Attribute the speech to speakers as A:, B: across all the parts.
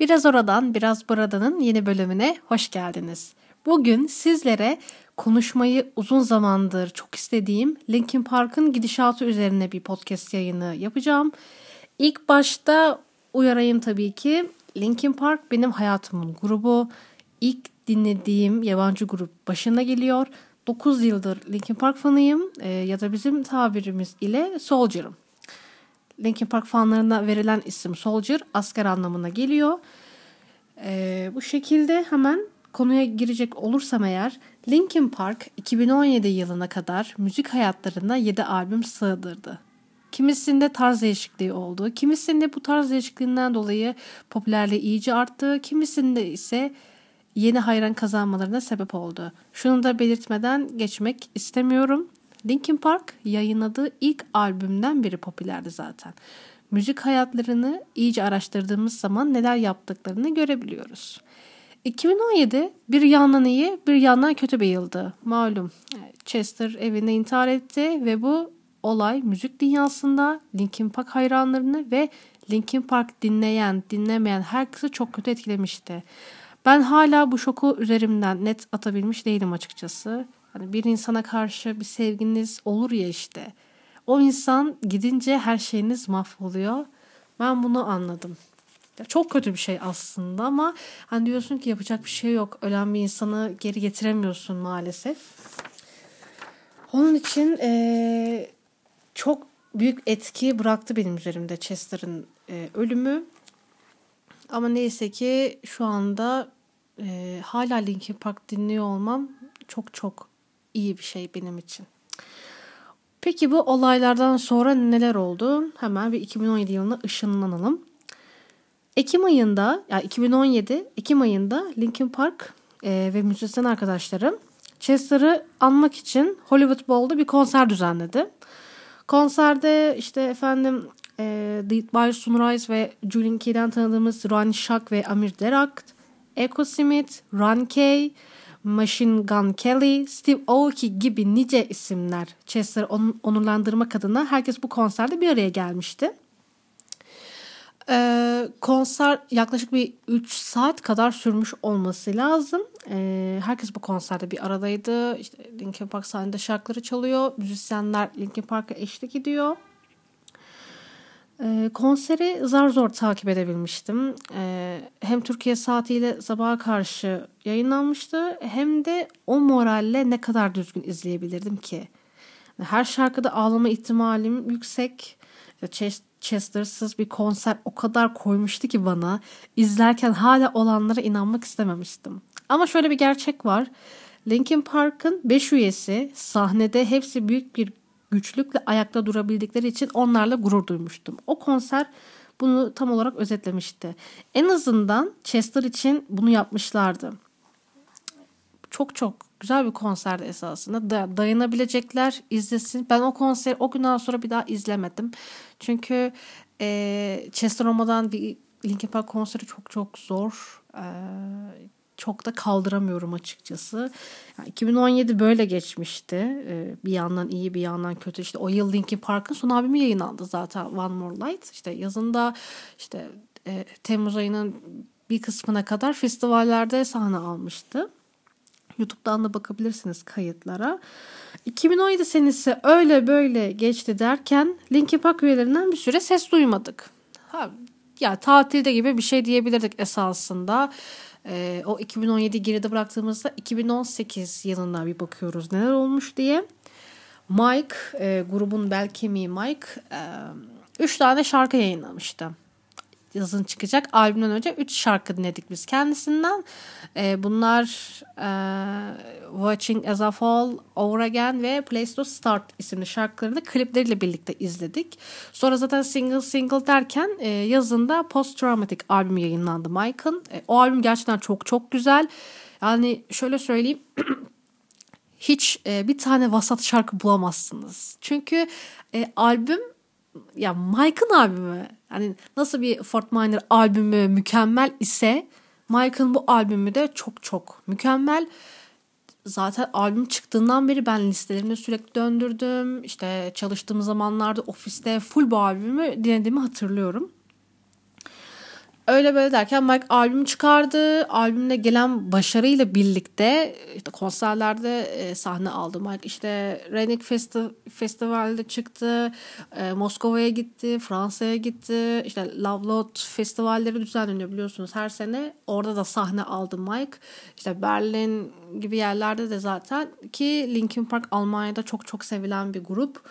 A: Biraz oradan, biraz buradanın yeni bölümüne hoş geldiniz. Bugün sizlere konuşmayı uzun zamandır çok istediğim Linkin Park'ın gidişatı üzerine bir podcast yayını yapacağım. İlk başta uyarayım tabii ki. Linkin Park benim hayatımın grubu. İlk dinlediğim yabancı grup başına geliyor. 9 yıldır Linkin Park fanıyım e, ya da bizim tabirimiz ile Soldier'ım. Linkin Park fanlarına verilen isim Soldier asker anlamına geliyor. E, bu şekilde hemen konuya girecek olursam eğer Linkin Park 2017 yılına kadar müzik hayatlarına 7 albüm sığdırdı. Kimisinde tarz değişikliği oldu. Kimisinde bu tarz değişikliğinden dolayı popülerliği iyice arttı. Kimisinde ise yeni hayran kazanmalarına sebep oldu. Şunu da belirtmeden geçmek istemiyorum. Linkin Park yayınladığı ilk albümden biri popülerdi zaten. Müzik hayatlarını iyice araştırdığımız zaman neler yaptıklarını görebiliyoruz. 2017 bir yandan iyi bir yandan kötü bir yıldı. Malum Chester evinde intihar etti ve bu olay müzik dünyasında Linkin Park hayranlarını ve Linkin Park dinleyen dinlemeyen herkesi çok kötü etkilemişti. Ben hala bu şoku üzerimden net atabilmiş değilim açıkçası. Hani bir insana karşı bir sevginiz olur ya işte. O insan gidince her şeyiniz mahvoluyor. Ben bunu anladım. Ya çok kötü bir şey aslında ama hani diyorsun ki yapacak bir şey yok. Ölen bir insanı geri getiremiyorsun maalesef. Onun için ee, çok büyük etki bıraktı benim üzerimde Chester'ın e, ölümü. Ama neyse ki şu anda e, hala Linkin Park dinliyor olmam çok çok iyi bir şey benim için. Peki bu olaylardan sonra neler oldu? Hemen bir 2017 yılına ışınlanalım. Ekim ayında, yani 2017 Ekim ayında Linkin Park e, ve müzisyen arkadaşlarım Chester'ı anmak için Hollywood Bowl'da bir konser düzenledi. Konserde işte efendim e, Dead by Sunrise ve Julian Key'den tanıdığımız Ronnie Shack ve Amir Derak, Echo Smith, Ron Kay, Machine Gun Kelly, Steve Aoki gibi nice isimler Chester on, onurlandırmak adına herkes bu konserde bir araya gelmişti. Ee, konser yaklaşık bir 3 saat kadar sürmüş olması lazım. Ee, herkes bu konserde bir aradaydı. İşte Linkin Park sahnede şarkıları çalıyor. Müzisyenler Linkin Park'a eşlik ediyor. Ee, konseri zar zor takip edebilmiştim. Ee, hem Türkiye saatiyle sabaha karşı yayınlanmıştı hem de o moralle ne kadar düzgün izleyebilirdim ki. Her şarkıda ağlama ihtimalim yüksek. Chester'sız bir konser o kadar koymuştu ki bana. izlerken hala olanlara inanmak istememiştim. Ama şöyle bir gerçek var. Linkin Park'ın 5 üyesi sahnede hepsi büyük bir güçlükle ayakta durabildikleri için onlarla gurur duymuştum. O konser bunu tam olarak özetlemişti. En azından Chester için bunu yapmışlardı. Çok çok güzel bir konserdi esasında. Da, dayanabilecekler izlesin. Ben o konseri o günden sonra bir daha izlemedim. Çünkü e, Chester olmadan bir Linkin Park konseri çok çok zor. E, çok da kaldıramıyorum açıkçası. Yani 2017 böyle geçmişti. Ee, bir yandan iyi bir yandan kötü. İşte o yıl Linkin Park'ın son albümü yayınlandı zaten One More Light. İşte yazında işte e, Temmuz ayının bir kısmına kadar festivallerde sahne almıştı. YouTube'dan da bakabilirsiniz kayıtlara. 2017 senesi öyle böyle geçti derken Linkin Park üyelerinden bir süre ses duymadık. Ha, ya tatilde gibi bir şey diyebilirdik esasında. E, o 2017 geride bıraktığımızda 2018 yılına bir bakıyoruz neler olmuş diye. Mike, e, grubun bel kemiği Mike, 3 e, tane şarkı yayınlamıştı yazın çıkacak albümden önce 3 şarkı dinledik biz kendisinden. E, bunlar e, Watching As I Fall, Over Again ve Place To Start isimli şarkılarını klipleriyle birlikte izledik. Sonra zaten single single derken e, yazında Post Traumatic albümü yayınlandı Mike'ın. E, o albüm gerçekten çok çok güzel. Yani şöyle söyleyeyim hiç e, bir tane vasat şarkı bulamazsınız. Çünkü e, albüm ya Mike'ın albümü yani nasıl bir Fort Minor albümü mükemmel ise Mike'ın bu albümü de çok çok mükemmel. Zaten albüm çıktığından beri ben listelerini sürekli döndürdüm. İşte çalıştığım zamanlarda ofiste full bu albümü dinlediğimi hatırlıyorum. Öyle böyle derken Mike albüm çıkardı. Albümle gelen başarıyla birlikte işte konserlerde e, sahne aldı. Mike işte Rennik Festi Festival'de çıktı. E, Moskova'ya gitti. Fransa'ya gitti. İşte Love Lot festivalleri düzenleniyor biliyorsunuz her sene. Orada da sahne aldı Mike. İşte Berlin gibi yerlerde de zaten ki Linkin Park Almanya'da çok çok sevilen bir grup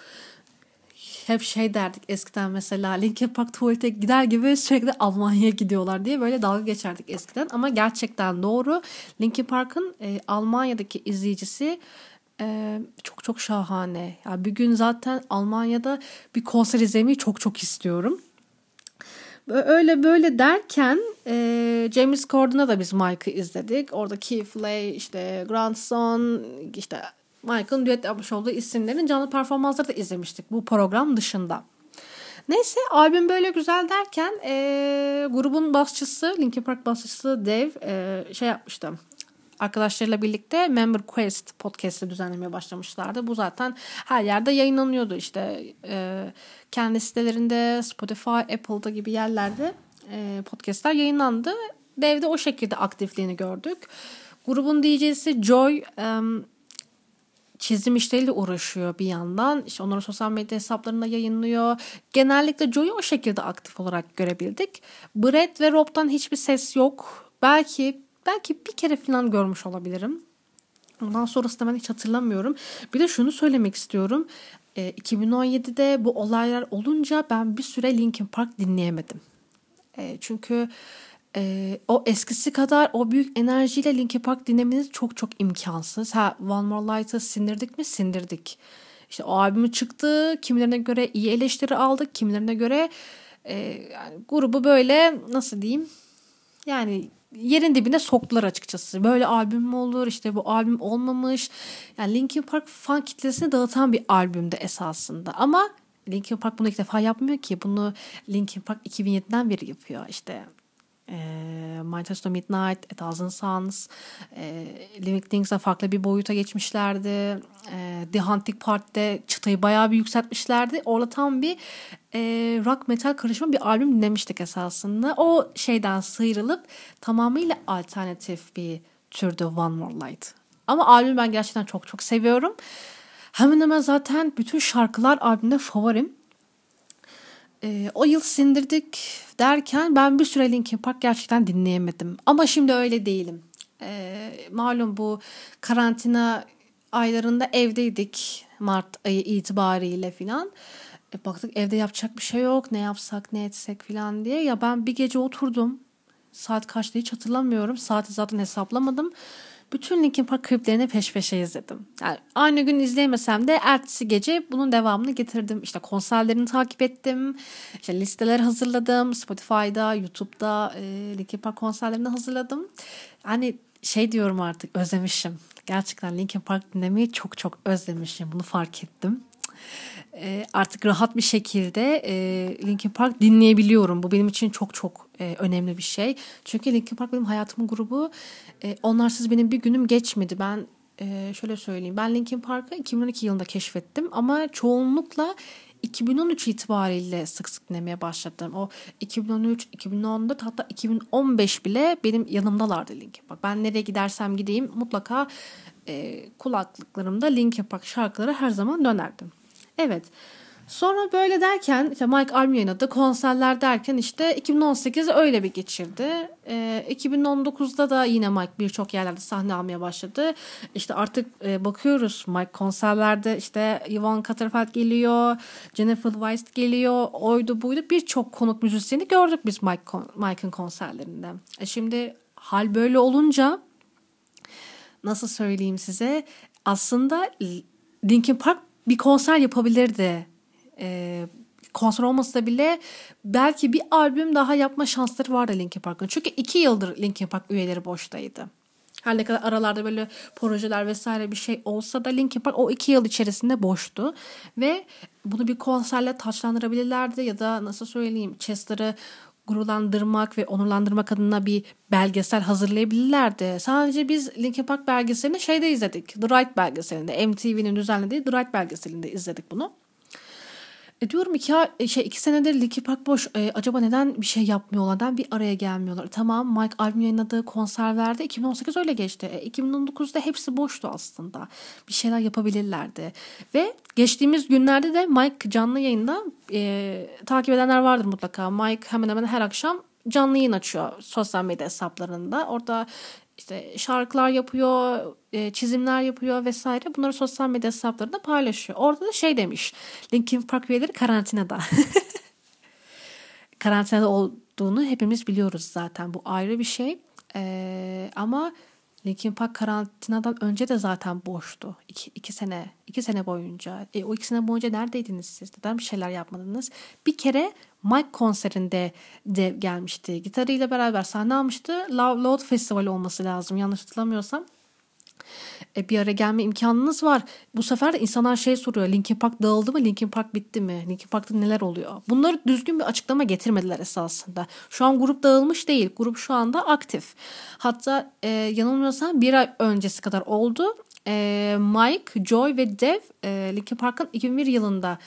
A: hep şey derdik eskiden mesela Linkin Park tuvalete gider gibi sürekli Almanya'ya gidiyorlar diye böyle dalga geçerdik eskiden. Ama gerçekten doğru. Linkin Park'ın e, Almanya'daki izleyicisi e, çok çok şahane. Yani bir gün zaten Almanya'da bir konser izlemeyi çok çok istiyorum. Öyle böyle derken e, James Corden'a da biz Mike'ı izledik. Orada Keith Lay, işte Grandson, işte Michael'ın düet yapmış olduğu isimlerin canlı performansları da izlemiştik bu program dışında. Neyse albüm böyle güzel derken e, grubun basçısı Linkin Park basçısı Dave e, şey yapmıştı. Arkadaşlarıyla birlikte Member Quest podcast'ı düzenlemeye başlamışlardı. Bu zaten her yerde yayınlanıyordu işte e, kendi sitelerinde Spotify, Apple'da gibi yerlerde e, podcast'lar yayınlandı. Dave de o şekilde aktifliğini gördük. Grubun DJ'si Joy um, çizim işleriyle uğraşıyor bir yandan. İşte onları sosyal medya hesaplarında yayınlıyor. Genellikle Joe'yu o şekilde aktif olarak görebildik. Brett ve Rob'dan hiçbir ses yok. Belki belki bir kere falan görmüş olabilirim. Ondan sonrası da ben hiç hatırlamıyorum. Bir de şunu söylemek istiyorum. E, 2017'de bu olaylar olunca ben bir süre Linkin Park dinleyemedim. E, çünkü e, o eskisi kadar o büyük enerjiyle Linkin Park dinlemeniz çok çok imkansız. Ha One More Light'ı sindirdik mi? Sindirdik. İşte o albümü çıktı. Kimilerine göre iyi eleştiri aldık. Kimilerine göre e, yani grubu böyle nasıl diyeyim? Yani yerin dibine soktular açıkçası. Böyle albüm mü olur? İşte bu albüm olmamış. Yani Linkin Park fan kitlesini dağıtan bir albümde esasında. Ama Linkin Park bunu ilk defa yapmıyor ki. Bunu Linkin Park 2007'den beri yapıyor. İşte e, Manchester Midnight, A Thousand Suns, e, Living Things'a farklı bir boyuta geçmişlerdi. E, The Hunting Part'te çıtayı bayağı bir yükseltmişlerdi. Orada tam bir e, rock metal karışımı bir albüm dinlemiştik esasında. O şeyden sıyrılıp tamamıyla alternatif bir türde One More Light. Ama albüm ben gerçekten çok çok seviyorum. Hemen hemen zaten bütün şarkılar albümde favorim. E, o yıl sindirdik derken ben bir süre Linkin Park gerçekten dinleyemedim. Ama şimdi öyle değilim. E, malum bu karantina aylarında evdeydik Mart ayı itibariyle filan. E, baktık evde yapacak bir şey yok ne yapsak ne etsek filan diye. Ya ben bir gece oturdum. Saat kaçtı hiç hatırlamıyorum. Saati zaten hesaplamadım. Bütün Linkin Park kliplerini peş peşe izledim. Yani aynı gün izleyemesem de ertesi gece bunun devamını getirdim. İşte konserlerini takip ettim. İşte listeler hazırladım. Spotify'da, YouTube'da e, Linkin Park konserlerini hazırladım. Yani şey diyorum artık özlemişim. Gerçekten Linkin Park dinlemeyi çok çok özlemişim. Bunu fark ettim e, artık rahat bir şekilde e, Linkin Park dinleyebiliyorum. Bu benim için çok çok e, önemli bir şey. Çünkü Linkin Park benim hayatımın grubu. E, onlarsız benim bir günüm geçmedi. Ben e, şöyle söyleyeyim. Ben Linkin Park'ı 2012 yılında keşfettim ama çoğunlukla 2013 itibariyle sık sık dinlemeye başladım. O 2013, 2014 hatta 2015 bile benim yanımdalardı Linkin Park. Ben nereye gidersem gideyim mutlaka e, kulaklıklarımda Linkin Park şarkıları her zaman dönerdim. Evet. Sonra böyle derken işte Mike albüm yayınladı. Konserler derken işte 2018 öyle bir geçirdi. Ee, 2019'da da yine Mike birçok yerlerde sahne almaya başladı. İşte artık e, bakıyoruz Mike konserlerde işte Yvonne Catterfeld geliyor. Jennifer Weiss geliyor. Oydu buydu. Birçok konuk müzisyeni gördük biz Mike, Mike'ın konserlerinde. E şimdi hal böyle olunca nasıl söyleyeyim size aslında Linkin Park bir konser yapabilirdi. E, konser olmasa bile belki bir albüm daha yapma şansları vardı Linkin Park'ın. Çünkü iki yıldır Linkin Park üyeleri boştaydı. Her ne kadar aralarda böyle projeler vesaire bir şey olsa da Linkin Park o iki yıl içerisinde boştu. Ve bunu bir konserle taçlandırabilirlerdi ya da nasıl söyleyeyim Chester'ı gururlandırmak ve onurlandırmak adına bir belgesel hazırlayabilirlerdi. Sadece biz Linkin Park belgeselini şeyde izledik. The Right belgeselinde. MTV'nin düzenlediği The Right belgeselinde izledik bunu. E diyorum iki, e, şey, iki senedir Linkin Park boş. E, acaba neden bir şey yapmıyorlar? Neden bir araya gelmiyorlar? Tamam Mike albüm yayınladığı konser verdi. 2018 öyle geçti. E, 2019'da hepsi boştu aslında. Bir şeyler yapabilirlerdi. Ve geçtiğimiz günlerde de Mike canlı yayında e, takip edenler vardır mutlaka. Mike hemen hemen her akşam canlı yayın açıyor sosyal medya hesaplarında. Orada işte şarkılar yapıyor, e, çizimler yapıyor vesaire. Bunları sosyal medya hesaplarında paylaşıyor. Orada da şey demiş. Linkin Park üyeleri karantinada. karantinada olduğunu hepimiz biliyoruz zaten. Bu ayrı bir şey. Ee, ama Linkin Park karantinadan önce de zaten boştu. İki, iki sene, iki sene boyunca. E, o iki sene boyunca neredeydiniz siz? Neden bir şeyler yapmadınız? Bir kere Mike konserinde de gelmişti. Gitarıyla beraber sahne almıştı. Love Load Festival olması lazım yanlış hatırlamıyorsam. E, bir ara gelme imkanınız var. Bu sefer de insanlar şey soruyor. Linkin Park dağıldı mı? Linkin Park bitti mi? Linkin Park'ta neler oluyor? Bunları düzgün bir açıklama getirmediler esasında. Şu an grup dağılmış değil. Grup şu anda aktif. Hatta e, yanılmıyorsam bir ay öncesi kadar oldu. E, Mike, Joy ve Dev e, Linkin Park'ın 2001 yılında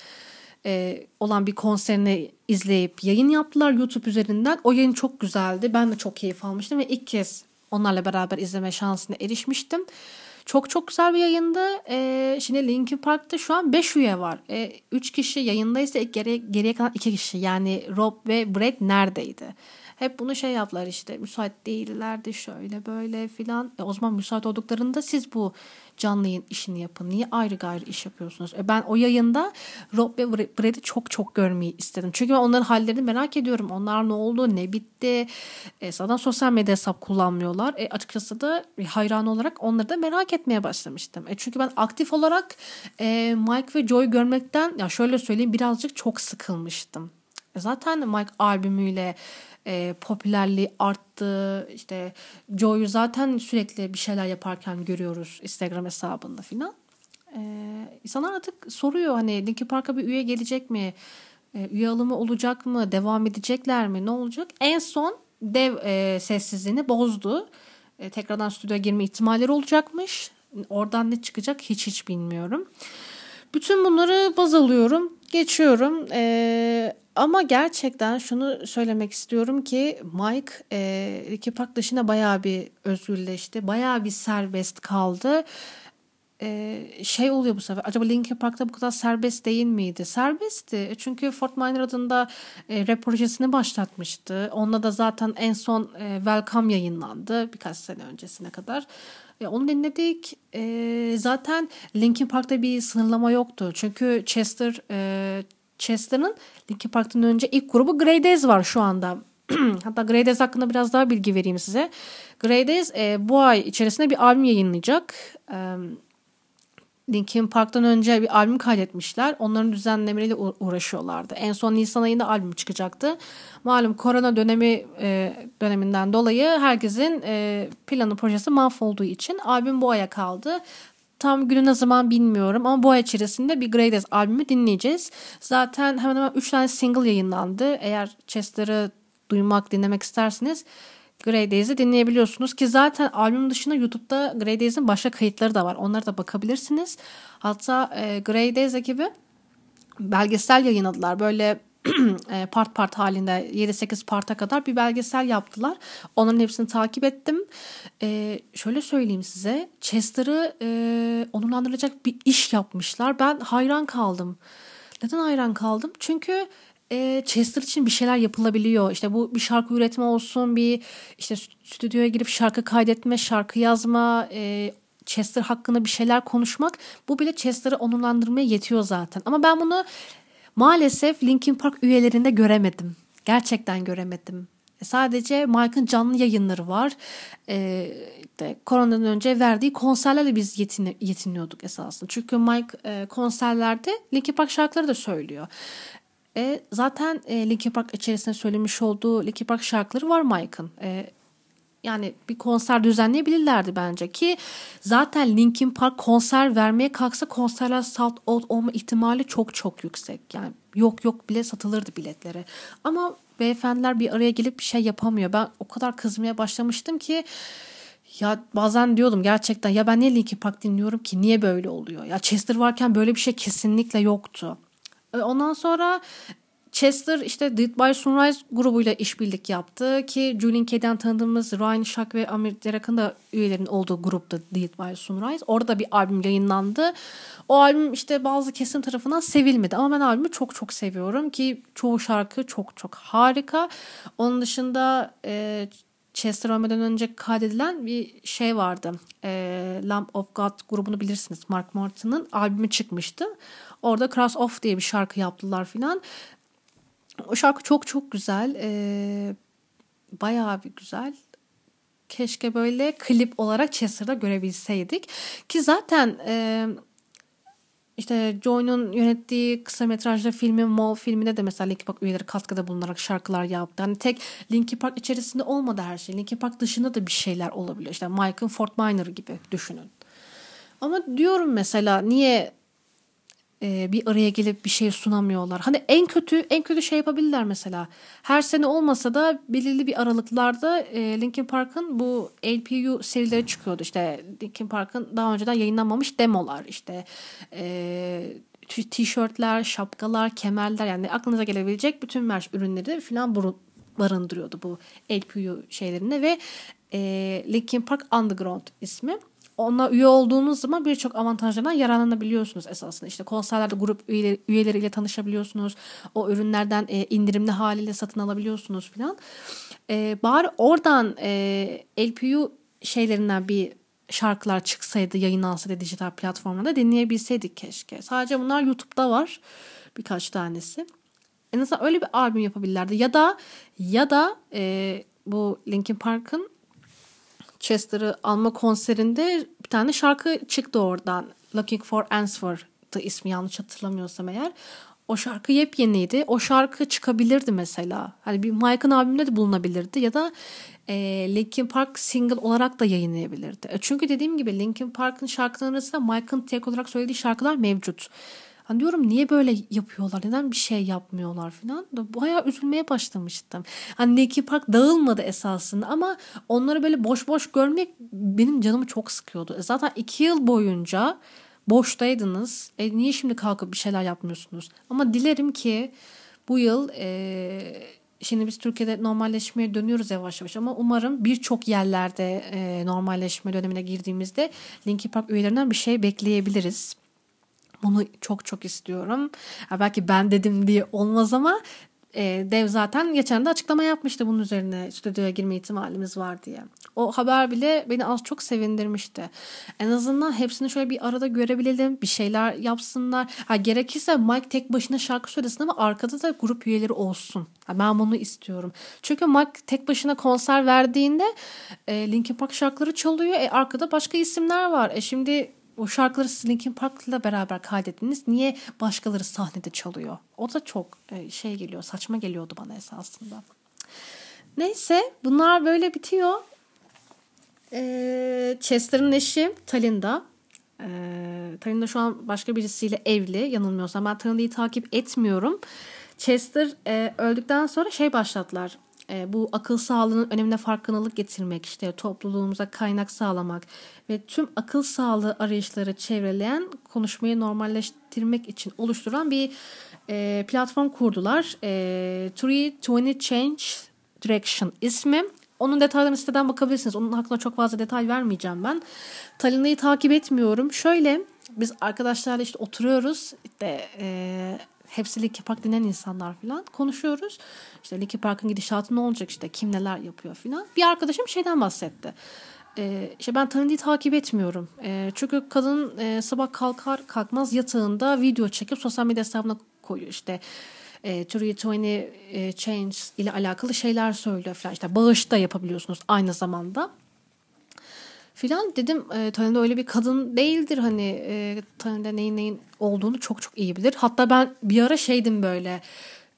A: e, olan bir konserini izleyip yayın yaptılar YouTube üzerinden. O yayın çok güzeldi. Ben de çok keyif almıştım ve ilk kez onlarla beraber izleme şansına erişmiştim. Çok çok güzel bir yayındı. Ee, şimdi Linkin Park'ta şu an 5 üye var. 3 ee, kişi yayındaysa geriye, geriye kalan 2 kişi yani Rob ve Brett neredeydi? Hep bunu şey yaptılar işte müsait değillerdi şöyle böyle filan. E, o zaman müsait olduklarında siz bu canlı yayın işini yapın. Niye ayrı gayrı iş yapıyorsunuz? E, ben o yayında Rob ve Brad'i çok çok görmeyi istedim. Çünkü ben onların hallerini merak ediyorum. Onlar ne oldu, ne bitti? E, zaten sosyal medya hesap kullanmıyorlar. E, açıkçası da hayran olarak onları da merak etmeye başlamıştım. E, çünkü ben aktif olarak e, Mike ve Joy görmekten ya şöyle söyleyeyim birazcık çok sıkılmıştım. E, zaten Mike albümüyle e, popülerliği arttı. İşte Joe'yu zaten sürekli bir şeyler yaparken görüyoruz Instagram hesabında filan. E, insanlar artık soruyor hani Linkin Park'a bir üye gelecek mi? E, üye alımı olacak mı? Devam edecekler mi? Ne olacak? En son dev e, sessizliğini bozdu. E, tekrardan stüdyoya girme ihtimalleri olacakmış. Oradan ne çıkacak hiç hiç bilmiyorum. Bütün bunları baz alıyorum. Geçiyorum. Ee, ama gerçekten şunu söylemek istiyorum ki Mike e, Ricky Park dışında bayağı bir özgürleşti. Bayağı bir serbest kaldı. Ee, şey oluyor bu sefer. Acaba Linkin Park'ta bu kadar serbest değil miydi? Serbestti. Çünkü Fort Minor adında e, rap projesini başlatmıştı. Onunla da zaten en son e, Welcome yayınlandı birkaç sene öncesine kadar. E, onu dinledik. E, zaten Linkin Park'ta bir sınırlama yoktu. Çünkü Chester e, Chester'ın Linkin Park'tan önce ilk grubu Grey Days var şu anda. Hatta Grey Days hakkında biraz daha bilgi vereyim size. Grey Days e, bu ay içerisinde bir albüm yayınlayacak. E, Linkin Park'tan önce bir albüm kaydetmişler. Onların düzenlemeleriyle uğraşıyorlardı. En son Nisan ayında albüm çıkacaktı. Malum korona dönemi e, döneminden dolayı herkesin e, planı projesi mahvolduğu için albüm bu aya kaldı. Tam günü ne zaman bilmiyorum ama bu ay içerisinde bir Greatest albümü dinleyeceğiz. Zaten hemen hemen 3 tane single yayınlandı. Eğer Chester'ı duymak, dinlemek isterseniz Grey Days'i dinleyebiliyorsunuz ki zaten albüm dışında YouTube'da Grey Days'in başka kayıtları da var. Onlara da bakabilirsiniz. Hatta e, Grey Days ekibi belgesel yayınladılar. Böyle part part halinde 7-8 parta kadar bir belgesel yaptılar. Onların hepsini takip ettim. Ee, şöyle söyleyeyim size. Chester'ı e, onurlandıracak bir iş yapmışlar. Ben hayran kaldım. Neden hayran kaldım? Çünkü e, Chester için bir şeyler yapılabiliyor. İşte bu bir şarkı üretme olsun, bir işte stüdyoya girip şarkı kaydetme, şarkı yazma, e, Chester hakkında bir şeyler konuşmak. Bu bile Chester'ı onurlandırmaya yetiyor zaten. Ama ben bunu maalesef Linkin Park üyelerinde göremedim. Gerçekten göremedim. E, sadece Mike'ın canlı yayınları var. Ee, de, koronadan önce verdiği konserlerle biz yetin, yetiniyorduk esasında. Çünkü Mike e, konserlerde Linkin Park şarkıları da söylüyor. E, zaten e, Linkin Park içerisinde söylemiş olduğu Linkin Park şarkıları var Mike'ın. E, yani bir konser düzenleyebilirlerdi bence ki zaten Linkin Park konser vermeye kalksa konserler sold out olma ihtimali çok çok yüksek. Yani yok yok bile satılırdı biletleri. Ama beyefendiler bir araya gelip bir şey yapamıyor. Ben o kadar kızmaya başlamıştım ki ya bazen diyordum gerçekten ya ben niye Linkin Park dinliyorum ki niye böyle oluyor? Ya Chester varken böyle bir şey kesinlikle yoktu. E, ondan sonra Chester işte Dead by Sunrise grubuyla işbirlik yaptı ki Julian Kay'den tanıdığımız Ryan Shack ve Amir Derek'in de üyelerin olduğu grupta Dead by Sunrise. Orada bir albüm yayınlandı. O albüm işte bazı kesim tarafından sevilmedi ama ben albümü çok çok seviyorum ki çoğu şarkı çok çok harika. Onun dışında e, Chester ölmeden önce kaydedilen bir şey vardı. E, Lamp of God grubunu bilirsiniz. Mark Morton'ın albümü çıkmıştı. Orada Cross Off diye bir şarkı yaptılar filan. O şarkı çok çok güzel. E, bayağı bir güzel. Keşke böyle klip olarak Chester'da görebilseydik. Ki zaten e, işte Joy'un yönettiği kısa metrajlı filmi Mall filminde de mesela Linkin Park üyeleri katkıda bulunarak şarkılar yaptı. Hani tek Linkin Park içerisinde olmadı her şey. Linkin Park dışında da bir şeyler olabiliyor. İşte Michael Fort Minor gibi düşünün. Ama diyorum mesela niye e, bir araya gelip bir şey sunamıyorlar. Hani en kötü en kötü şey yapabilirler mesela. Her sene olmasa da belirli bir aralıklarda e, Linkin Park'ın bu LPU serileri çıkıyordu. İşte Linkin Park'ın daha önceden yayınlanmamış demolar işte e, tişörtler, şapkalar, kemerler yani aklınıza gelebilecek bütün merch ürünleri falan barındırıyordu bu LPU şeylerinde ve e, Linkin Park Underground ismi ona üye olduğunuz zaman birçok avantajlardan yararlanabiliyorsunuz esasında. İşte konserlerde grup üyeleri, üyeleriyle tanışabiliyorsunuz. O ürünlerden e, indirimli haliyle satın alabiliyorsunuz falan. E, bari oradan e, LPU şeylerinden bir şarkılar çıksaydı yayınlansaydı dijital platformlarda dinleyebilseydik keşke. Sadece bunlar YouTube'da var birkaç tanesi. En azından öyle bir albüm yapabilirlerdi. Ya da ya da e, bu Linkin Park'ın Chester'ı alma konserinde bir tane şarkı çıktı oradan. Looking for Answer'dı ismi yanlış hatırlamıyorsam eğer. O şarkı yepyeniydi. O şarkı çıkabilirdi mesela. Hani bir Mike'ın albümünde de bulunabilirdi ya da e, Linkin Park single olarak da yayınlayabilirdi. E, çünkü dediğim gibi Linkin Park'ın şarkılarının arasında Mike'ın tek olarak söylediği şarkılar mevcut. Hani diyorum niye böyle yapıyorlar? Neden bir şey yapmıyorlar falan. Bayağı üzülmeye başlamıştım. Hani Linkin Park dağılmadı esasında ama onları böyle boş boş görmek benim canımı çok sıkıyordu. E zaten iki yıl boyunca boştaydınız. E niye şimdi kalkıp bir şeyler yapmıyorsunuz? Ama dilerim ki bu yıl e, şimdi biz Türkiye'de normalleşmeye dönüyoruz yavaş yavaş ama umarım birçok yerlerde e, normalleşme dönemine girdiğimizde Linkin Park üyelerinden bir şey bekleyebiliriz. Bunu çok çok istiyorum. Ya belki ben dedim diye olmaz ama e, dev zaten geçen de açıklama yapmıştı bunun üzerine stüdyoya girme ihtimalimiz var diye. O haber bile beni az çok sevindirmişti. En azından hepsini şöyle bir arada görebilelim. Bir şeyler yapsınlar. Ha, gerekirse Mike tek başına şarkı söylesin ama arkada da grup üyeleri olsun. Ha, ben bunu istiyorum. Çünkü Mike tek başına konser verdiğinde e, Linkin Park şarkıları çalıyor. E, arkada başka isimler var. E, şimdi o şarkıları siz Linkin Park'la beraber kaydettiniz. Niye başkaları sahnede çalıyor? O da çok e, şey geliyor, saçma geliyordu bana esasında. Neyse bunlar böyle bitiyor. Ee, Chester'ın eşi Talinda. Ee, Talinda şu an başka birisiyle evli yanılmıyorsam. Ben Talinda'yı takip etmiyorum. Chester e, öldükten sonra şey başlattılar bu akıl sağlığının önemine farkındalık getirmek, işte topluluğumuza kaynak sağlamak ve tüm akıl sağlığı arayışları çevreleyen konuşmayı normalleştirmek için oluşturan bir e, platform kurdular. E, 320 Change Direction ismi. Onun detaylarını siteden bakabilirsiniz. Onun hakkında çok fazla detay vermeyeceğim ben. Talina'yı takip etmiyorum. Şöyle biz arkadaşlarla işte oturuyoruz. İşte e, hepsi Linkin Park dinleyen insanlar falan konuşuyoruz. İşte Linkin Park'ın gidişatı ne olacak işte kim neler yapıyor falan. Bir arkadaşım şeyden bahsetti. Ee, işte ben Tanrı'yı takip etmiyorum. Ee, çünkü kadın e, sabah kalkar kalkmaz yatağında video çekip sosyal medya hesabına koyuyor. İşte e, 320 e, Change ile alakalı şeyler söylüyor falan. İşte bağış da yapabiliyorsunuz aynı zamanda filan dedim e, Tany'de öyle bir kadın değildir hani e, Tany'de neyin neyin olduğunu çok çok iyi bilir. Hatta ben bir ara şeydim böyle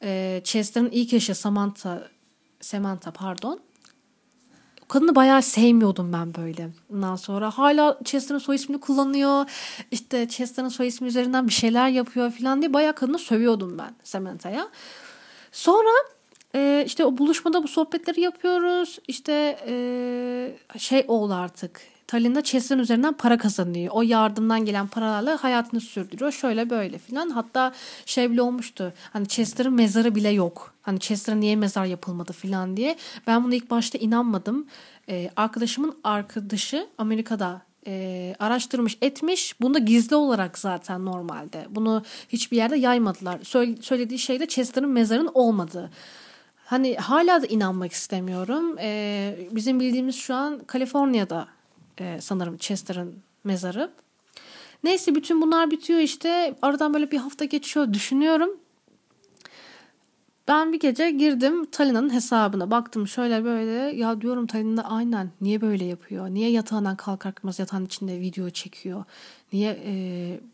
A: e, Chester'ın ilk eşi Samantha Samantha pardon kadını bayağı sevmiyordum ben böyle. Ondan sonra hala Chester'ın soy ismini kullanıyor. İşte Chester'ın soy ismi üzerinden bir şeyler yapıyor falan diye bayağı kadını sövüyordum ben Samantha'ya. Sonra e, işte o buluşmada bu sohbetleri yapıyoruz. İşte e, şey oldu artık Tallinn'de Chester'ın üzerinden para kazanıyor. O yardımdan gelen paralarla hayatını sürdürüyor. Şöyle böyle filan. Hatta şey bile olmuştu. Hani Chester'ın mezarı bile yok. Hani Chester'a niye mezar yapılmadı filan diye. Ben bunu ilk başta inanmadım. Ee, arkadaşımın arkadaşı Amerika'da e, araştırmış etmiş. Bunu da gizli olarak zaten normalde. Bunu hiçbir yerde yaymadılar. Söyle, söylediği şey de Chester'ın mezarın olmadığı. Hani hala da inanmak istemiyorum. Ee, bizim bildiğimiz şu an Kaliforniya'da e, sanırım Chester'ın mezarı. Neyse bütün bunlar bitiyor işte. Aradan böyle bir hafta geçiyor. Düşünüyorum. Ben bir gece girdim Talina'nın hesabına baktım şöyle böyle ya diyorum Talina aynen niye böyle yapıyor? Niye yatağından kalkar kalkmaz yatağın içinde video çekiyor? Niye e,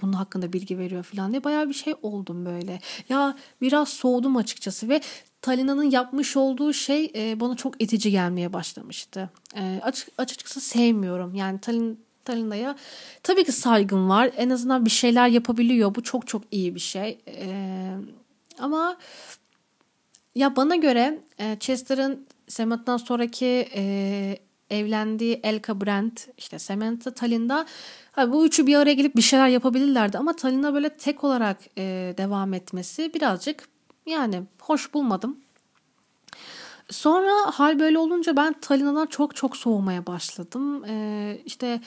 A: bunun hakkında bilgi veriyor falan diye bayağı bir şey oldum böyle. Ya biraz soğudum açıkçası ve Talina'nın yapmış olduğu şey e, bana çok itici gelmeye başlamıştı. E, açık, açıkçası sevmiyorum. Yani Talin, Talina'ya tabii ki saygım var. En azından bir şeyler yapabiliyor. Bu çok çok iyi bir şey. E, ama ya bana göre e, Chester'ın Samantha'dan sonraki e, evlendiği Elka Brent, işte Samantha, Talinda bu üçü bir araya gelip bir şeyler yapabilirlerdi ama Talinda böyle tek olarak e, devam etmesi birazcık yani hoş bulmadım. Sonra hal böyle olunca ben Talina'dan çok çok soğumaya başladım. Ee, işte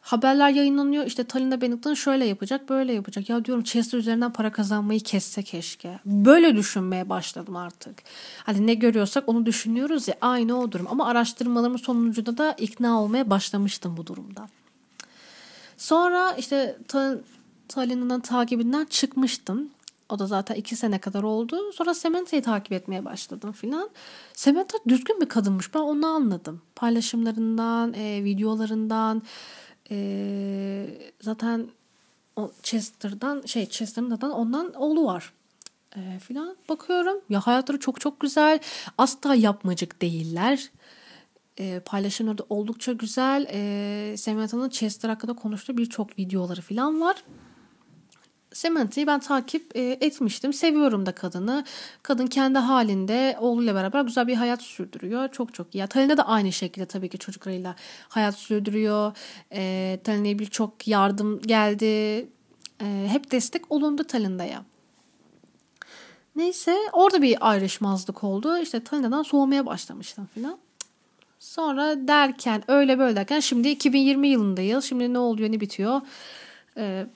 A: haberler yayınlanıyor. İşte Talina Bennington şöyle yapacak, böyle yapacak. Ya diyorum Chester üzerinden para kazanmayı kesse keşke. Böyle düşünmeye başladım artık. Hani ne görüyorsak onu düşünüyoruz ya aynı o durum. Ama araştırmalarımın sonucunda da ikna olmaya başlamıştım bu durumda. Sonra işte Talina'nın takibinden çıkmıştım. O da zaten iki sene kadar oldu. Sonra Samantha'yı takip etmeye başladım filan. Samantha düzgün bir kadınmış. Ben onu anladım. Paylaşımlarından, e, videolarından, e, zaten o Chester'dan şey Chester'ın zaten ondan oğlu var e, filan. Bakıyorum ya hayatları çok çok güzel. Asla yapmacık değiller. E, paylaşımları da oldukça güzel. E, Samantha'nın Chester hakkında konuştuğu birçok videoları filan var. Samantha'yı ben takip e, etmiştim. Seviyorum da kadını. Kadın kendi halinde oğluyla beraber güzel bir hayat sürdürüyor. Çok çok iyi. Talina da aynı şekilde tabii ki çocuklarıyla hayat sürdürüyor. E, Talina'ya birçok yardım geldi. E, hep destek olundu Talina'ya. Neyse orada bir ayrışmazlık oldu. İşte Talina'dan soğumaya başlamıştım filan. Sonra derken öyle böyle derken şimdi 2020 yılındayız. Şimdi ne oluyor ne bitiyor. Ee,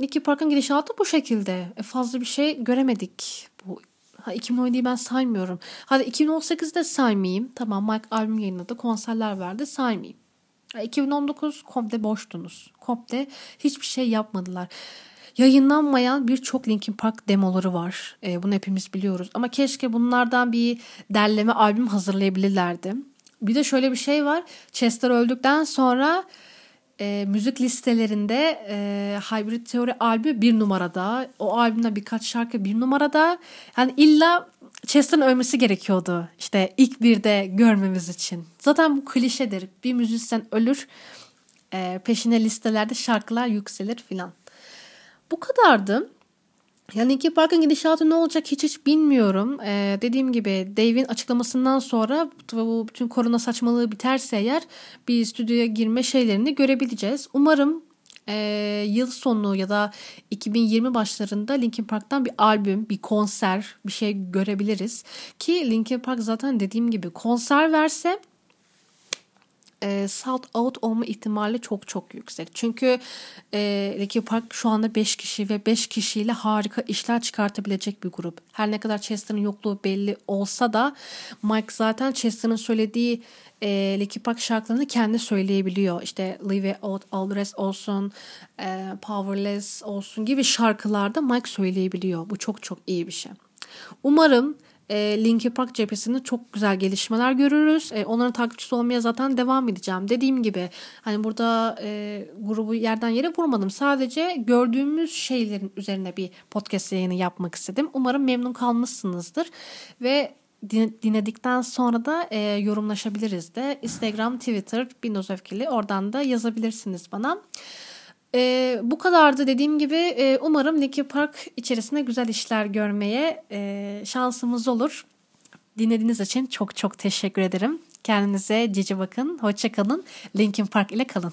A: Linkin Park'ın gidişatı bu şekilde. E fazla bir şey göremedik. Bu ha, 2017'yi ben saymıyorum. Hadi 2018'de saymayayım. Tamam Mike albüm yayınladı. Konserler verdi. Saymayayım. 2019 komple boştunuz. Komple hiçbir şey yapmadılar. Yayınlanmayan birçok Linkin Park demoları var. E, bunu hepimiz biliyoruz. Ama keşke bunlardan bir derleme albüm hazırlayabilirlerdi. Bir de şöyle bir şey var. Chester öldükten sonra e, müzik listelerinde e, Hybrid Theory albümü bir numarada. O albümde birkaç şarkı bir numarada. Yani illa Chester'ın ölmesi gerekiyordu. İşte ilk birde görmemiz için. Zaten bu klişedir. Bir müzisyen ölür. E, peşine listelerde şarkılar yükselir filan. Bu kadardı. Yani iki Park'ın gidişatı ne olacak hiç hiç bilmiyorum. Ee, dediğim gibi Dave'in açıklamasından sonra bu bütün korona saçmalığı biterse eğer bir stüdyoya girme şeylerini görebileceğiz. Umarım e, yıl sonu ya da 2020 başlarında Linkin Park'tan bir albüm, bir konser, bir şey görebiliriz. Ki Linkin Park zaten dediğim gibi konser verse e, sold out olma ihtimali çok çok yüksek. Çünkü e, Linkin Park şu anda 5 kişi ve 5 kişiyle harika işler çıkartabilecek bir grup. Her ne kadar Chester'ın yokluğu belli olsa da Mike zaten Chester'ın söylediği e, Linkin Park şarkılarını kendi söyleyebiliyor. İşte Leave It Out, All The Rest olsun, e, Powerless olsun gibi şarkılarda Mike söyleyebiliyor. Bu çok çok iyi bir şey. Umarım e, Linkin Park cephesinde çok güzel gelişmeler görürüz. E, onların takipçisi olmaya zaten devam edeceğim. Dediğim gibi hani burada e, grubu yerden yere vurmadım. Sadece gördüğümüz şeylerin üzerine bir podcast yayını yapmak istedim. Umarım memnun kalmışsınızdır. Ve dinledikten sonra da e, yorumlaşabiliriz de. Instagram, Twitter, Windows Öfkeli oradan da yazabilirsiniz bana. E, bu kadardı dediğim gibi e, umarım Linkin Park içerisinde güzel işler görmeye e, şansımız olur. Dinlediğiniz için çok çok teşekkür ederim. Kendinize cici bakın. Hoşçakalın. Linkin Park ile kalın.